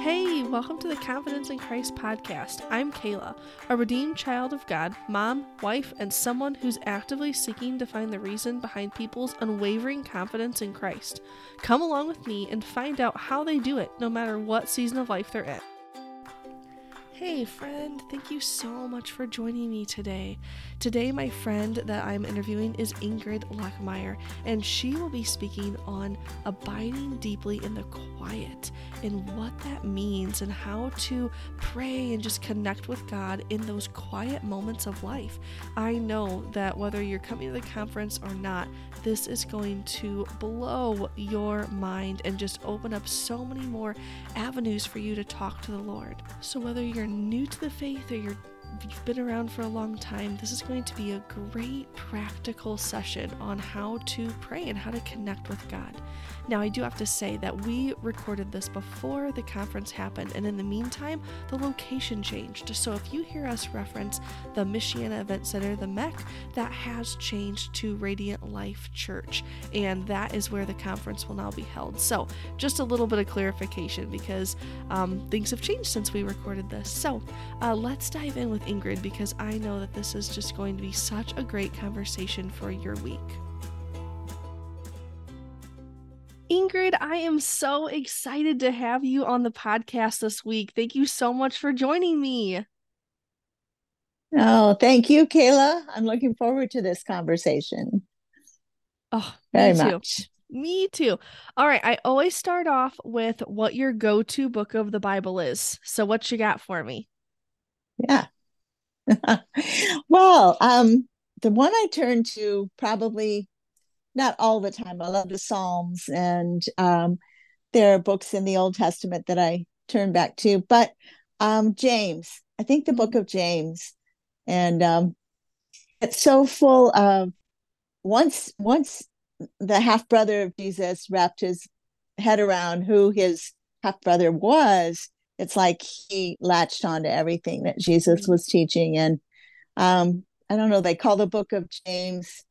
Hey, welcome to the Confidence in Christ podcast. I'm Kayla, a redeemed child of God, mom, wife, and someone who's actively seeking to find the reason behind people's unwavering confidence in Christ. Come along with me and find out how they do it, no matter what season of life they're in. Hey, friend, thank you so much for joining me today. Today, my friend that I'm interviewing is Ingrid Lochamire, and she will be speaking on abiding deeply in the quiet and what that means and how to pray and just connect with God in those quiet moments of life. I know that whether you're coming to the conference or not, this is going to blow your mind and just open up so many more avenues for you to talk to the Lord. So, whether you're new to the faith or you're you've been around for a long time, this is going to be a great practical session on how to pray and how to connect with God. Now, I do have to say that we recorded this before the conference happened, and in the meantime, the location changed. So if you hear us reference the Michiana Event Center, the MEC, that has changed to Radiant Life Church, and that is where the conference will now be held. So just a little bit of clarification because um, things have changed since we recorded this. So uh, let's dive in with Ingrid because I know that this is just going to be such a great conversation for your week. Ingrid, I am so excited to have you on the podcast this week. Thank you so much for joining me. Oh, thank you, Kayla. I'm looking forward to this conversation. Oh, very much. Me too. All right. I always start off with what your go to book of the Bible is. So, what you got for me? Yeah. well, um, the one I turn to probably not all the time. I love the Psalms, and um, there are books in the Old Testament that I turn back to. But um, James, I think the book mm-hmm. of James, and um, it's so full of once once the half brother of Jesus wrapped his head around who his half brother was. It's like he latched onto everything that Jesus mm-hmm. was teaching, and um, I don't know. They call the book of James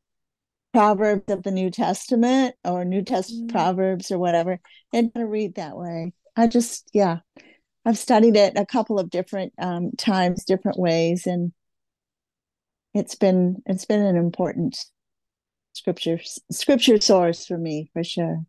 Proverbs of the New Testament or New Testament mm. Proverbs or whatever, and to read that way. I just, yeah, I've studied it a couple of different um, times, different ways, and it's been it's been an important scripture scripture source for me for sure.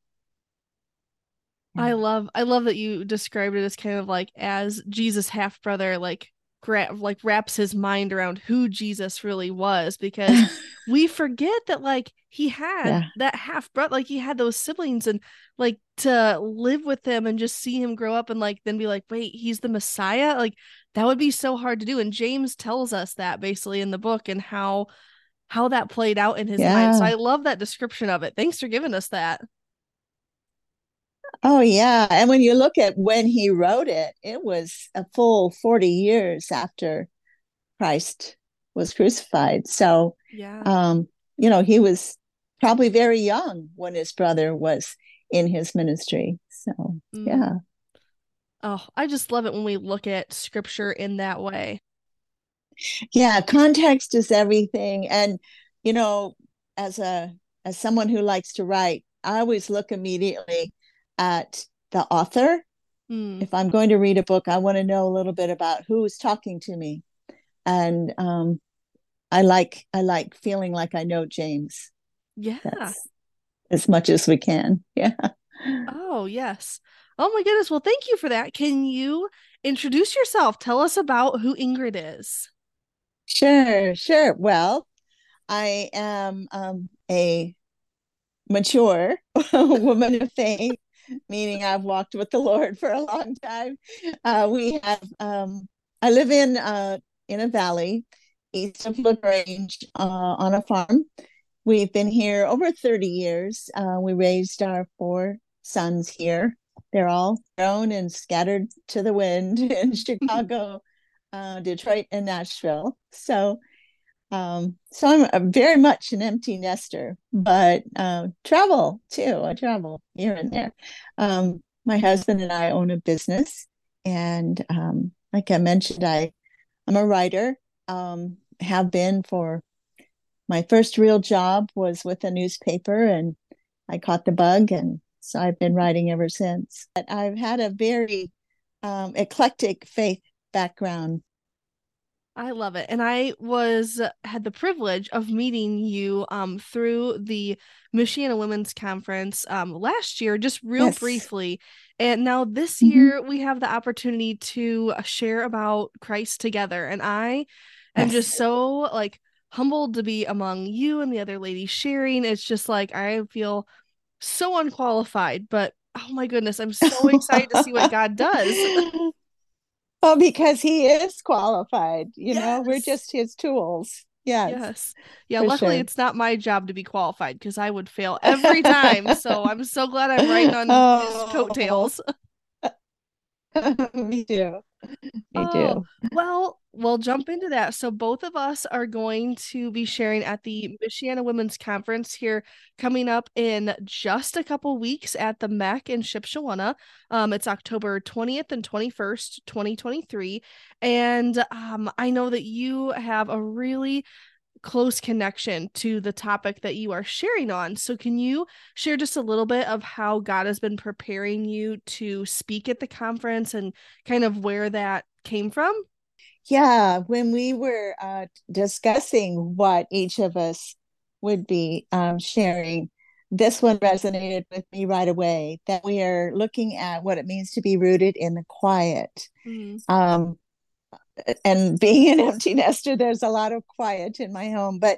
I love I love that you described it as kind of like as Jesus half brother, like gra- like wraps his mind around who Jesus really was because we forget that like he had yeah. that half brother like he had those siblings and like to live with him and just see him grow up and like then be like wait he's the messiah like that would be so hard to do and James tells us that basically in the book and how how that played out in his yeah. mind so I love that description of it thanks for giving us that Oh, yeah. And when you look at when he wrote it, it was a full 40 years after Christ was crucified. So, yeah. um, you know, he was probably very young when his brother was in his ministry. So, mm. yeah. Oh, I just love it when we look at scripture in that way. Yeah, context is everything. And, you know, as a as someone who likes to write, I always look immediately at the author. Mm. If I'm going to read a book, I want to know a little bit about who is talking to me. And um, I like I like feeling like I know James. Yeah. That's as much as we can. Yeah. Oh, yes. Oh my goodness. Well, thank you for that. Can you introduce yourself? Tell us about who Ingrid is. Sure, sure. Well, I am um, a mature woman of faith meaning I've walked with the Lord for a long time. Uh, we have, um, I live in uh, in a valley east of LaGrange uh, on a farm. We've been here over 30 years. Uh, we raised our four sons here. They're all grown and scattered to the wind in Chicago, uh, Detroit, and Nashville. So um, so I'm a, very much an empty nester, but uh, travel too. I travel here and there. Um, my husband and I own a business, and um, like I mentioned, I I'm a writer. Um, have been for my first real job was with a newspaper, and I caught the bug, and so I've been writing ever since. But I've had a very um, eclectic faith background. I love it. And I was had the privilege of meeting you um through the Michiana Women's Conference um last year just real yes. briefly. And now this mm-hmm. year we have the opportunity to share about Christ together and I am yes. just so like humbled to be among you and the other ladies sharing. It's just like I feel so unqualified, but oh my goodness, I'm so excited to see what God does. Well, because he is qualified, you yes. know, we're just his tools. Yes. Yes. Yeah. Luckily, sure. it's not my job to be qualified because I would fail every time. so I'm so glad I'm riding on oh. his coattails. Me too. Me too. Oh, well, we'll jump into that. So both of us are going to be sharing at the Michiana Women's Conference here coming up in just a couple weeks at the MEC in Shipshewana. Um, it's October 20th and 21st, 2023. And um, I know that you have a really close connection to the topic that you are sharing on. So, can you share just a little bit of how God has been preparing you to speak at the conference and kind of where that came from? Yeah, when we were uh, discussing what each of us would be um, sharing, this one resonated with me right away that we are looking at what it means to be rooted in the quiet. Mm-hmm. Um, and being an empty nester, there's a lot of quiet in my home. But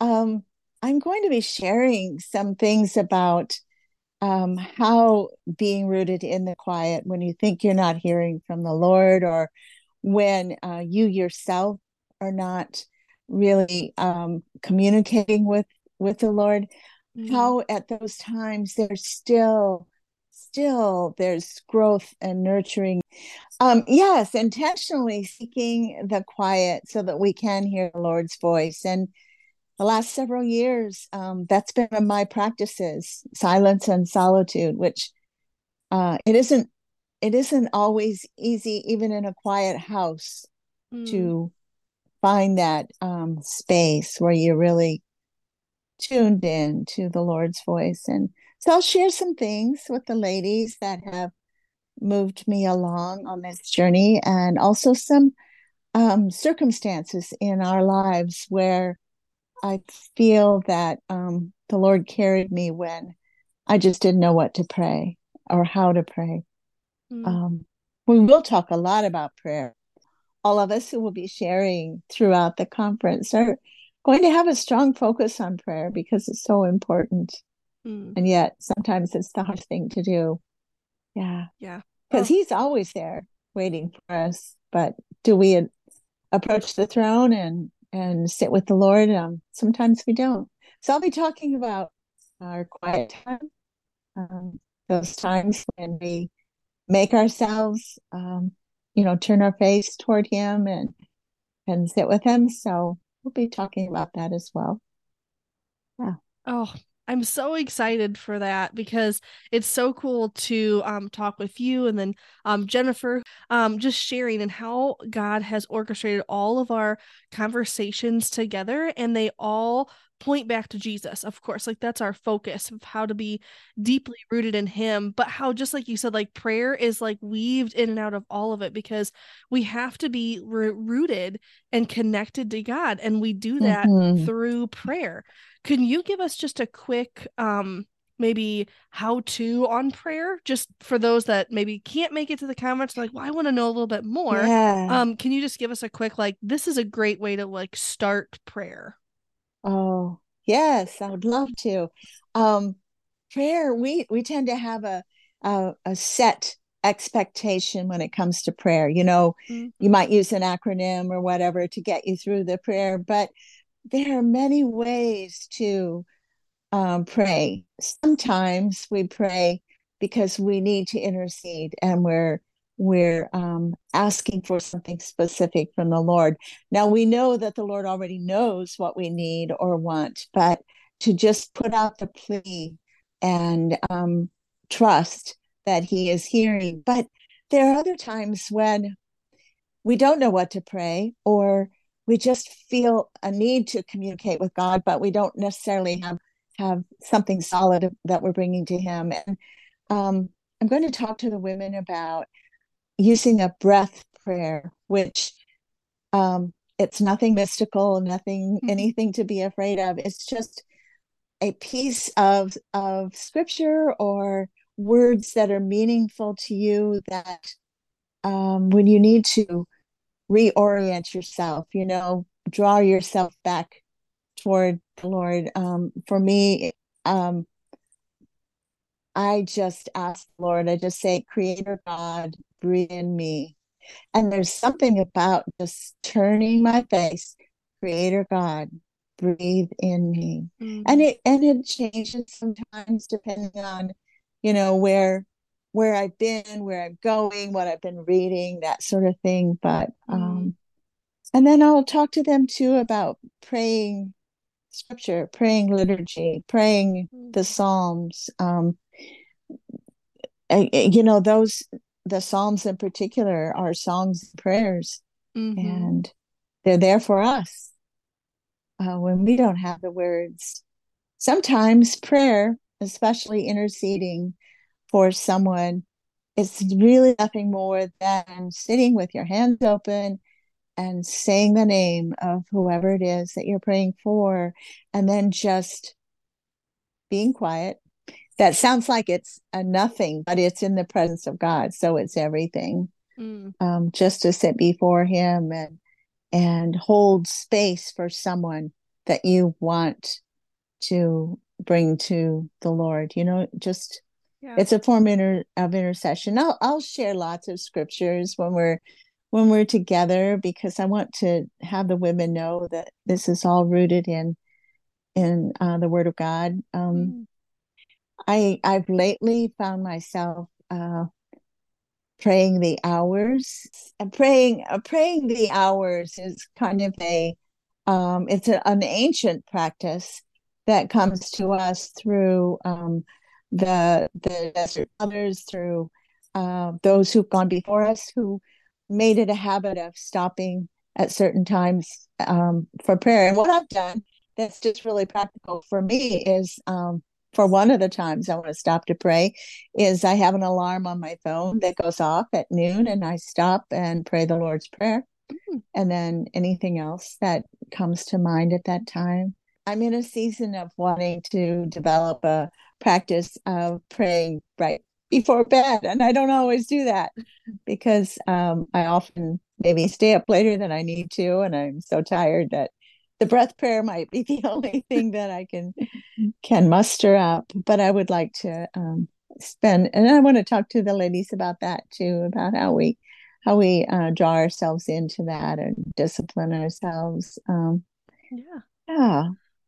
um, I'm going to be sharing some things about um, how being rooted in the quiet when you think you're not hearing from the Lord, or when uh, you yourself are not really um, communicating with with the Lord, mm-hmm. how at those times there's still still there's growth and nurturing um, yes, intentionally seeking the quiet so that we can hear the Lord's voice. And the last several years, um, that's been my practices: silence and solitude. Which uh, it isn't. It isn't always easy, even in a quiet house, mm. to find that um, space where you're really tuned in to the Lord's voice. And so I'll share some things with the ladies that have moved me along on this journey, and also some um, circumstances in our lives where I feel that um, the Lord carried me when I just didn't know what to pray or how to pray. Mm. Um, we will talk a lot about prayer. All of us who will be sharing throughout the conference are going to have a strong focus on prayer because it's so important. Mm. And yet, sometimes it's the hard thing to do. Yeah. Yeah. Because oh. he's always there waiting for us. But do we approach the throne and and sit with the Lord? Um, sometimes we don't. So I'll be talking about our quiet time, um, those times when we make ourselves, um, you know, turn our face toward Him and and sit with Him. So we'll be talking about that as well. Yeah. Oh, I'm so excited for that because it's so cool to um, talk with you and then um, Jennifer, um, just sharing and how God has orchestrated all of our conversations together and they all point back to Jesus, of course. Like that's our focus of how to be deeply rooted in Him, but how, just like you said, like prayer is like weaved in and out of all of it because we have to be rooted and connected to God. And we do that mm-hmm. through prayer. Can you give us just a quick um maybe how to on prayer just for those that maybe can't make it to the conference like well i want to know a little bit more yeah. um can you just give us a quick like this is a great way to like start prayer oh yes i would love to um prayer we we tend to have a a, a set expectation when it comes to prayer you know mm-hmm. you might use an acronym or whatever to get you through the prayer but there are many ways to um, pray. Sometimes we pray because we need to intercede and we're we're um, asking for something specific from the Lord. Now we know that the Lord already knows what we need or want, but to just put out the plea and um, trust that He is hearing. But there are other times when we don't know what to pray or we just feel a need to communicate with God, but we don't necessarily have have something solid that we're bringing to Him. And um, I'm going to talk to the women about using a breath prayer, which um, it's nothing mystical, nothing, mm-hmm. anything to be afraid of. It's just a piece of of scripture or words that are meaningful to you that um, when you need to reorient yourself, you know, draw yourself back toward the Lord. Um, for me, um, I just ask the Lord, I just say, Creator God, breathe in me. And there's something about just turning my face, Creator God, breathe in me. Mm-hmm. And it and it changes sometimes depending on, you know, where where I've been, where I'm going, what I've been reading, that sort of thing. But mm-hmm. um and then I'll talk to them too about praying scripture, praying liturgy, praying mm-hmm. the Psalms. Um, you know, those the Psalms in particular are songs and prayers, mm-hmm. and they're there for us uh, when we don't have the words. Sometimes prayer, especially interceding for someone, is really nothing more than sitting with your hands open and saying the name of whoever it is that you're praying for, and then just being quiet. That sounds like it's a nothing, but it's in the presence of God, so it's everything. Mm. Um, just to sit before Him and and hold space for someone that you want to bring to the Lord. You know, just yeah. it's a form inter- of intercession. I'll I'll share lots of scriptures when we're when we're together because I want to have the women know that this is all rooted in in uh, the Word of God. Um, mm. I I've lately found myself uh, praying the hours. Praying uh, praying the hours is kind of a um, it's a, an ancient practice that comes to us through um, the the desert fathers, through uh, those who've gone before us who made it a habit of stopping at certain times um, for prayer. And what I've done that's just really practical for me is um, for one of the times I want to stop to pray is I have an alarm on my phone that goes off at noon and I stop and pray the Lord's Prayer. Mm-hmm. And then anything else that comes to mind at that time. I'm in a season of wanting to develop a practice of praying right before bed and i don't always do that because um, i often maybe stay up later than i need to and i'm so tired that the breath prayer might be the only thing that i can can muster up but i would like to um, spend and i want to talk to the ladies about that too about how we how we uh, draw ourselves into that and discipline ourselves um, yeah yeah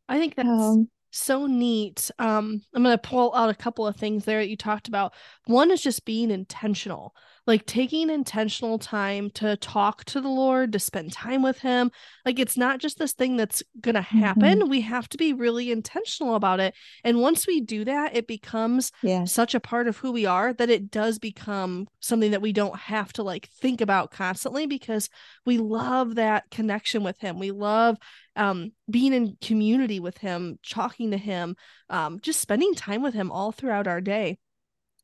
i think that's um, so neat. Um, I'm going to pull out a couple of things there that you talked about. One is just being intentional, like taking intentional time to talk to the Lord, to spend time with Him. Like it's not just this thing that's going to happen. Mm-hmm. We have to be really intentional about it. And once we do that, it becomes yes. such a part of who we are that it does become something that we don't have to like think about constantly because we love that connection with Him. We love um, being in community with him, talking to him, um, just spending time with him all throughout our day.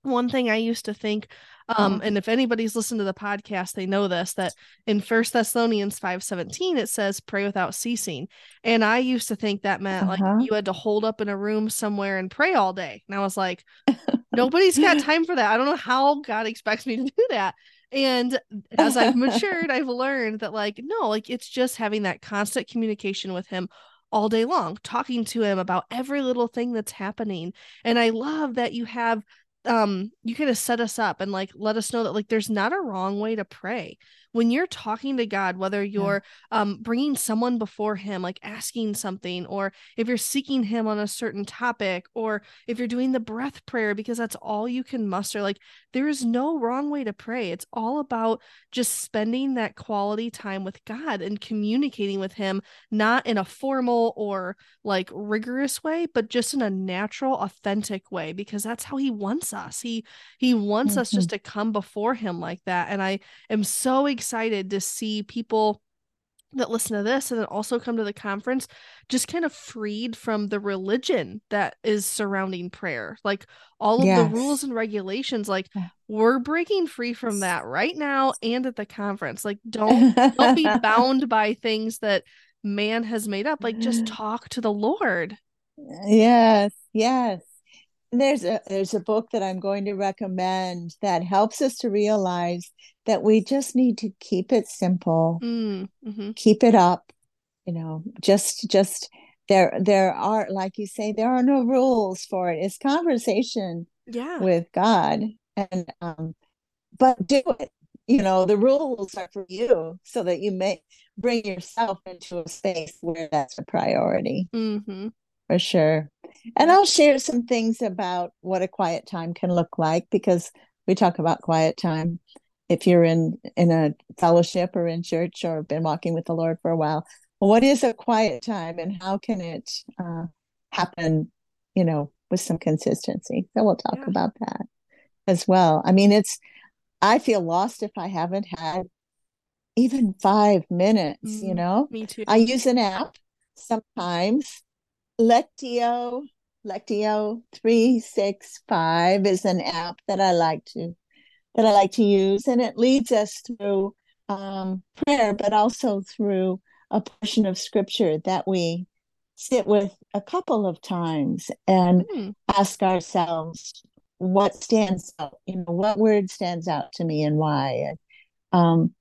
One thing I used to think, um, and if anybody's listened to the podcast, they know this that in First Thessalonians five seventeen it says pray without ceasing, and I used to think that meant uh-huh. like you had to hold up in a room somewhere and pray all day, and I was like, nobody's got time for that. I don't know how God expects me to do that. And as I've matured, I've learned that, like, no, like it's just having that constant communication with him all day long, talking to him about every little thing that's happening. And I love that you have um you kind of set us up and like let us know that like there's not a wrong way to pray when you're talking to God, whether you're yeah. um, bringing someone before Him, like asking something, or if you're seeking Him on a certain topic, or if you're doing the breath prayer because that's all you can muster, like there is no wrong way to pray. It's all about just spending that quality time with God and communicating with Him, not in a formal or like rigorous way, but just in a natural, authentic way, because that's how He wants us. He He wants mm-hmm. us just mm-hmm. to come before Him like that. And I am so excited excited to see people that listen to this and then also come to the conference just kind of freed from the religion that is surrounding prayer. Like all of yes. the rules and regulations like we're breaking free from that right now and at the conference. Like don't don't be bound by things that man has made up. Like just mm. talk to the lord. Yes yes. There's a there's a book that I'm going to recommend that helps us to realize that we just need to keep it simple, mm, hmm keep it up. You know, just just there there are like you say there are no rules for it. It's conversation yeah with God and um but do it. You know, the rules are for you so that you may bring yourself into a space where that's a priority. Mm-hmm for sure. And I'll share some things about what a quiet time can look like because we talk about quiet time. If you're in in a fellowship or in church or been walking with the Lord for a while, well, what is a quiet time and how can it uh, happen? You know, with some consistency. So we'll talk yeah. about that as well. I mean, it's I feel lost if I haven't had even five minutes. Mm, you know, me too. I use an app sometimes Lectio, Lectio 365 is an app that I like to that I like to use and it leads us through um, prayer but also through a portion of scripture that we sit with a couple of times and mm. ask ourselves what stands out you know what word stands out to me and why um,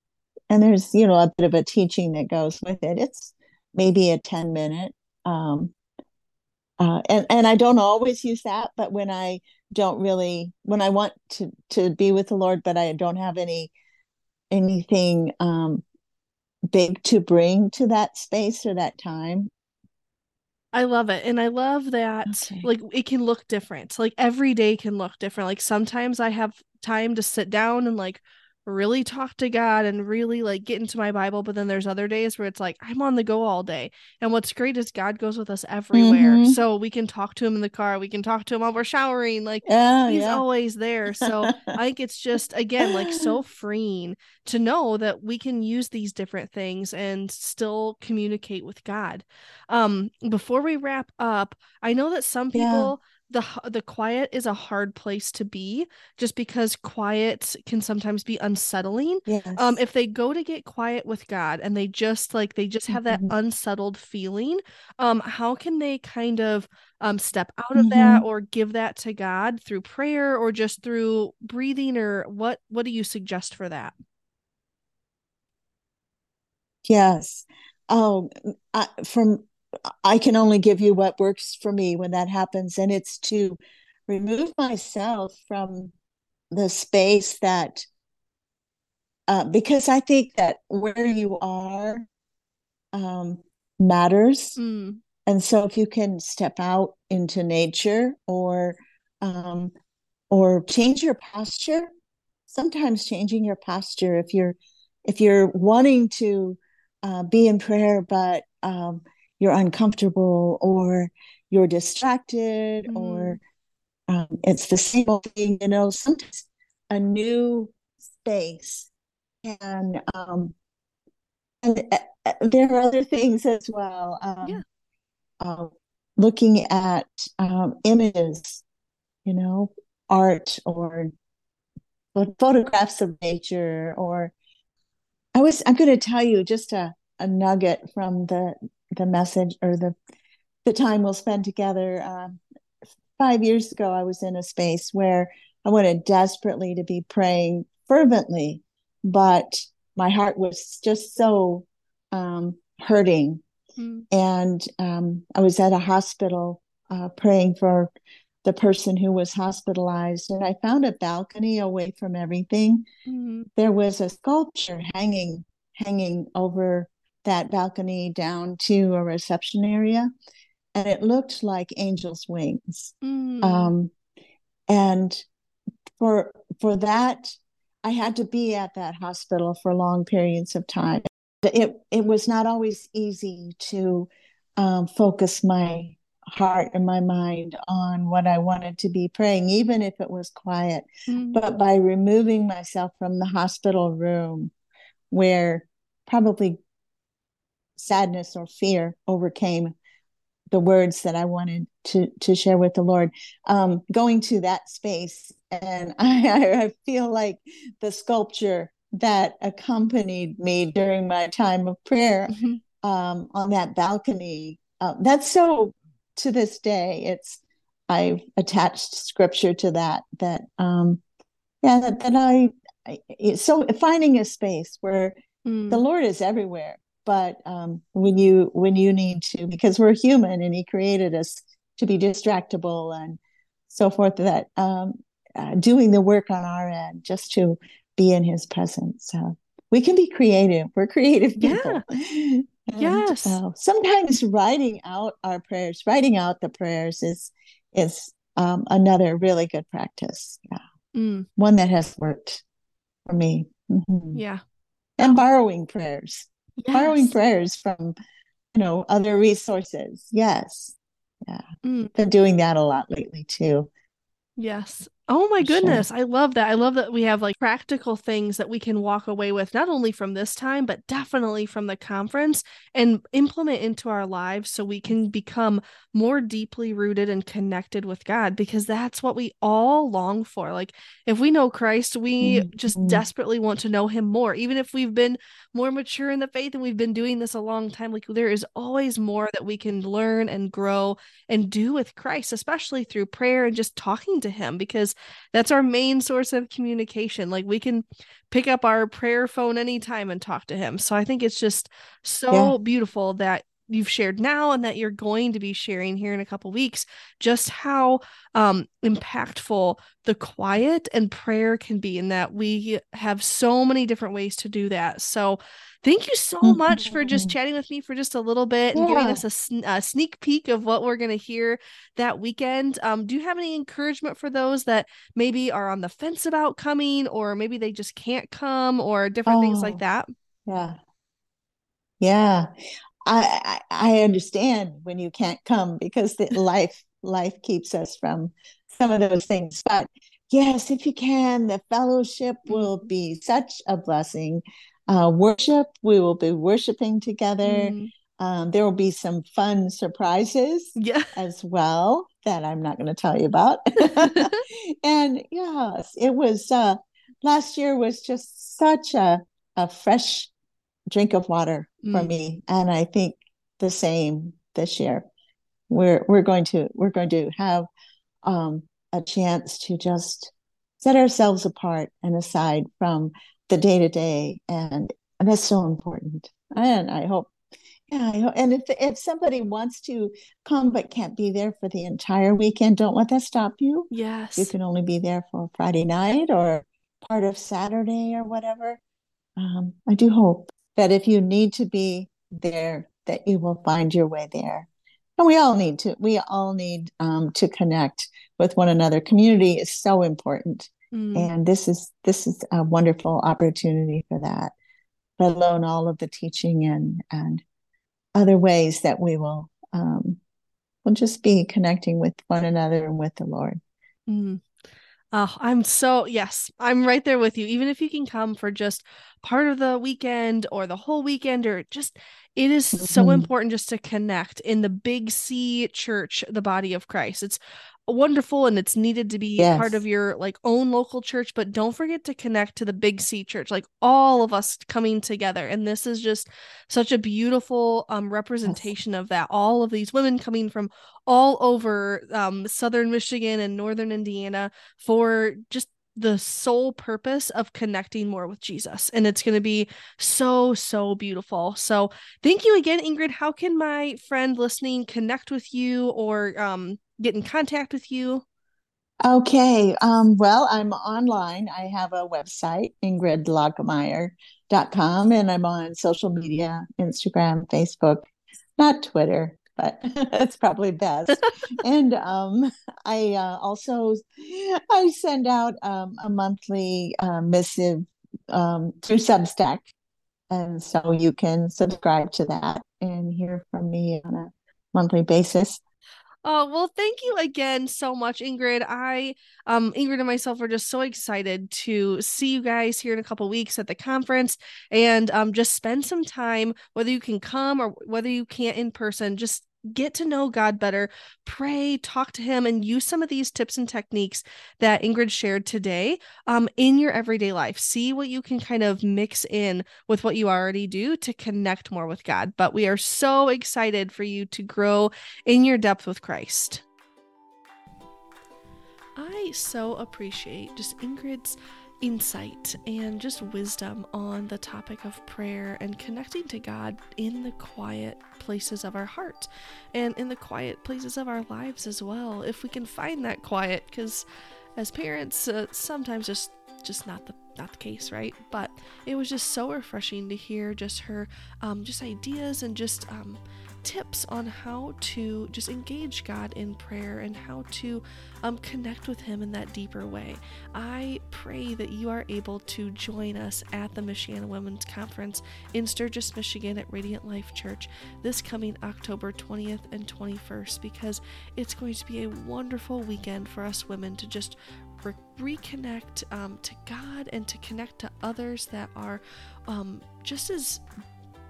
and there's you know a bit of a teaching that goes with it it's maybe a 10 minute um, uh, and and I don't always use that, but when I don't really, when I want to to be with the Lord, but I don't have any anything um, big to bring to that space or that time. I love it. And I love that okay. like it can look different. Like every day can look different. Like sometimes I have time to sit down and like really talk to God and really like get into my Bible. But then there's other days where it's like I'm on the go all day. And what's great is God goes with us everywhere. Mm-hmm. So we can talk to him in the car, we can talk to him while we're showering. Like oh, he's yeah. always there. So I think it's just again like so freeing to know that we can use these different things and still communicate with God. Um before we wrap up, I know that some people yeah the the quiet is a hard place to be just because quiet can sometimes be unsettling yes. um if they go to get quiet with god and they just like they just have mm-hmm. that unsettled feeling um how can they kind of um step out of mm-hmm. that or give that to god through prayer or just through breathing or what what do you suggest for that yes oh I, from I can only give you what works for me when that happens. And it's to remove myself from the space that, uh, because I think that where you are um, matters. Mm. And so if you can step out into nature or, um, or change your posture, sometimes changing your posture if you're, if you're wanting to uh, be in prayer, but um, you're uncomfortable or you're distracted mm. or um, it's the same old thing you know sometimes a new space and um and uh, uh, there are other things as well um yeah. uh, looking at um, images you know art or photographs of nature or i was i'm going to tell you just a, a nugget from the the message or the the time we'll spend together. Uh, five years ago, I was in a space where I wanted desperately to be praying fervently, but my heart was just so um, hurting. Mm. And um, I was at a hospital uh, praying for the person who was hospitalized, and I found a balcony away from everything. Mm. There was a sculpture hanging hanging over that balcony down to a reception area and it looked like angels wings mm. um, and for for that i had to be at that hospital for long periods of time it it was not always easy to um, focus my heart and my mind on what i wanted to be praying even if it was quiet mm. but by removing myself from the hospital room where probably sadness or fear overcame the words that I wanted to to share with the Lord. Um, going to that space, and I, I feel like the sculpture that accompanied me during my time of prayer mm-hmm. um, on that balcony. Uh, that's so to this day. It's I've attached scripture to that. That um, yeah, that, that I, I so finding a space where mm. the Lord is everywhere but um, when you when you need to because we're human and he created us to be distractible and so forth that um, uh, doing the work on our end just to be in his presence. So we can be creative. We're creative people. Yeah. And, yes. uh, sometimes writing out our prayers writing out the prayers is is um, another really good practice. Yeah. Mm. one that has worked for me. Mm-hmm. yeah. And borrowing prayers yes. borrowing prayers from you know other resources. Yes. Yeah. Mm. been doing that a lot lately too. Yes Oh my goodness. Sure. I love that. I love that we have like practical things that we can walk away with, not only from this time, but definitely from the conference and implement into our lives so we can become more deeply rooted and connected with God because that's what we all long for. Like, if we know Christ, we mm-hmm. just desperately want to know him more. Even if we've been more mature in the faith and we've been doing this a long time, like, there is always more that we can learn and grow and do with Christ, especially through prayer and just talking to him because that's our main source of communication. Like we can pick up our prayer phone anytime and talk to him. So I think it's just so yeah. beautiful that you've shared now and that you're going to be sharing here in a couple weeks just how um impactful the quiet and prayer can be and that we have so many different ways to do that. So thank you so much for just mm-hmm. chatting with me for just a little bit and yeah. giving us a, a, sneak peek of what we're going to hear that weekend. Um do you have any encouragement for those that maybe are on the fence about coming or maybe they just can't come or different oh, things like oh, that? Yeah. Yeah I, I understand when you can't come because the life life keeps us from some of those things. But yes, if you can, the fellowship will be such a blessing. Uh, worship, we will be worshiping together. Mm. Um, there will be some fun surprises yeah. as well that I'm not going to tell you about. and yes, it was uh, last year was just such a a fresh drink of water for mm. me and i think the same this year. We're we're going to we're going to have um, a chance to just set ourselves apart and aside from the day to day and and that's so important. And i hope yeah I hope, and if if somebody wants to come but can't be there for the entire weekend don't let that stop you. Yes. You can only be there for friday night or part of saturday or whatever. Um, i do hope that if you need to be there, that you will find your way there. And we all need to, we all need um, to connect with one another. Community is so important. Mm. And this is this is a wonderful opportunity for that, let alone all of the teaching and and other ways that we will um, will just be connecting with one another and with the Lord. Mm. Oh, I'm so yes, I'm right there with you. Even if you can come for just part of the weekend or the whole weekend or just it is mm-hmm. so important just to connect in the big C church, the body of Christ. It's wonderful and it's needed to be yes. part of your like own local church but don't forget to connect to the big c church like all of us coming together and this is just such a beautiful um representation yes. of that all of these women coming from all over um southern michigan and northern indiana for just the sole purpose of connecting more with Jesus. And it's going to be so, so beautiful. So thank you again, Ingrid. How can my friend listening connect with you or um, get in contact with you? Okay. Um, well, I'm online. I have a website, ingridlochamire.com, and I'm on social media, Instagram, Facebook, not Twitter but it's probably best. and um, I uh, also I send out um, a monthly uh, missive um, through Substack, and so you can subscribe to that and hear from me on a monthly basis. Oh, well, thank you again so much, Ingrid. I, um, Ingrid and myself are just so excited to see you guys here in a couple weeks at the conference and um, just spend some time, whether you can come or whether you can't in person, just get to know God better, pray, talk to Him, and use some of these tips and techniques that Ingrid shared today um, in your everyday life. See what you can kind of mix in with what you already do to connect more with God. But we are so excited for you to grow in your depth with Christ. I so appreciate just Ingrid's insight and just wisdom on the topic of prayer and connecting to God in the quiet places of our heart and in the quiet places of our lives as well. If we can find that quiet, because as parents, uh, sometimes just just not the not the case, right? But it was just so refreshing to hear just her um, just ideas and just um, tips on how to just engage God in prayer and how to um, connect with Him in that deeper way. I pray that you are able to join us at the Michiana Women's Conference in Sturgis, Michigan at Radiant Life Church this coming October 20th and 21st because it's going to be a wonderful weekend for us women to just re- reconnect um, to God and to connect to others that are um, just as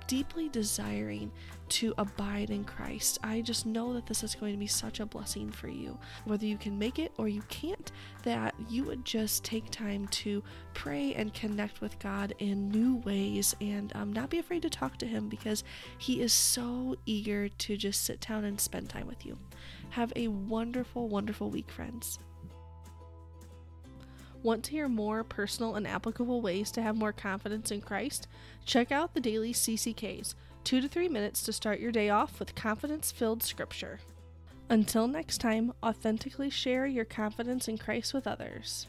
deeply desiring to abide in Christ. I just know that this is going to be such a blessing for you. Whether you can make it or you can't, that you would just take time to pray and connect with God in new ways and um, not be afraid to talk to Him because He is so eager to just sit down and spend time with you. Have a wonderful, wonderful week, friends. Want to hear more personal and applicable ways to have more confidence in Christ? Check out the daily CCKs, two to three minutes to start your day off with confidence filled scripture. Until next time, authentically share your confidence in Christ with others.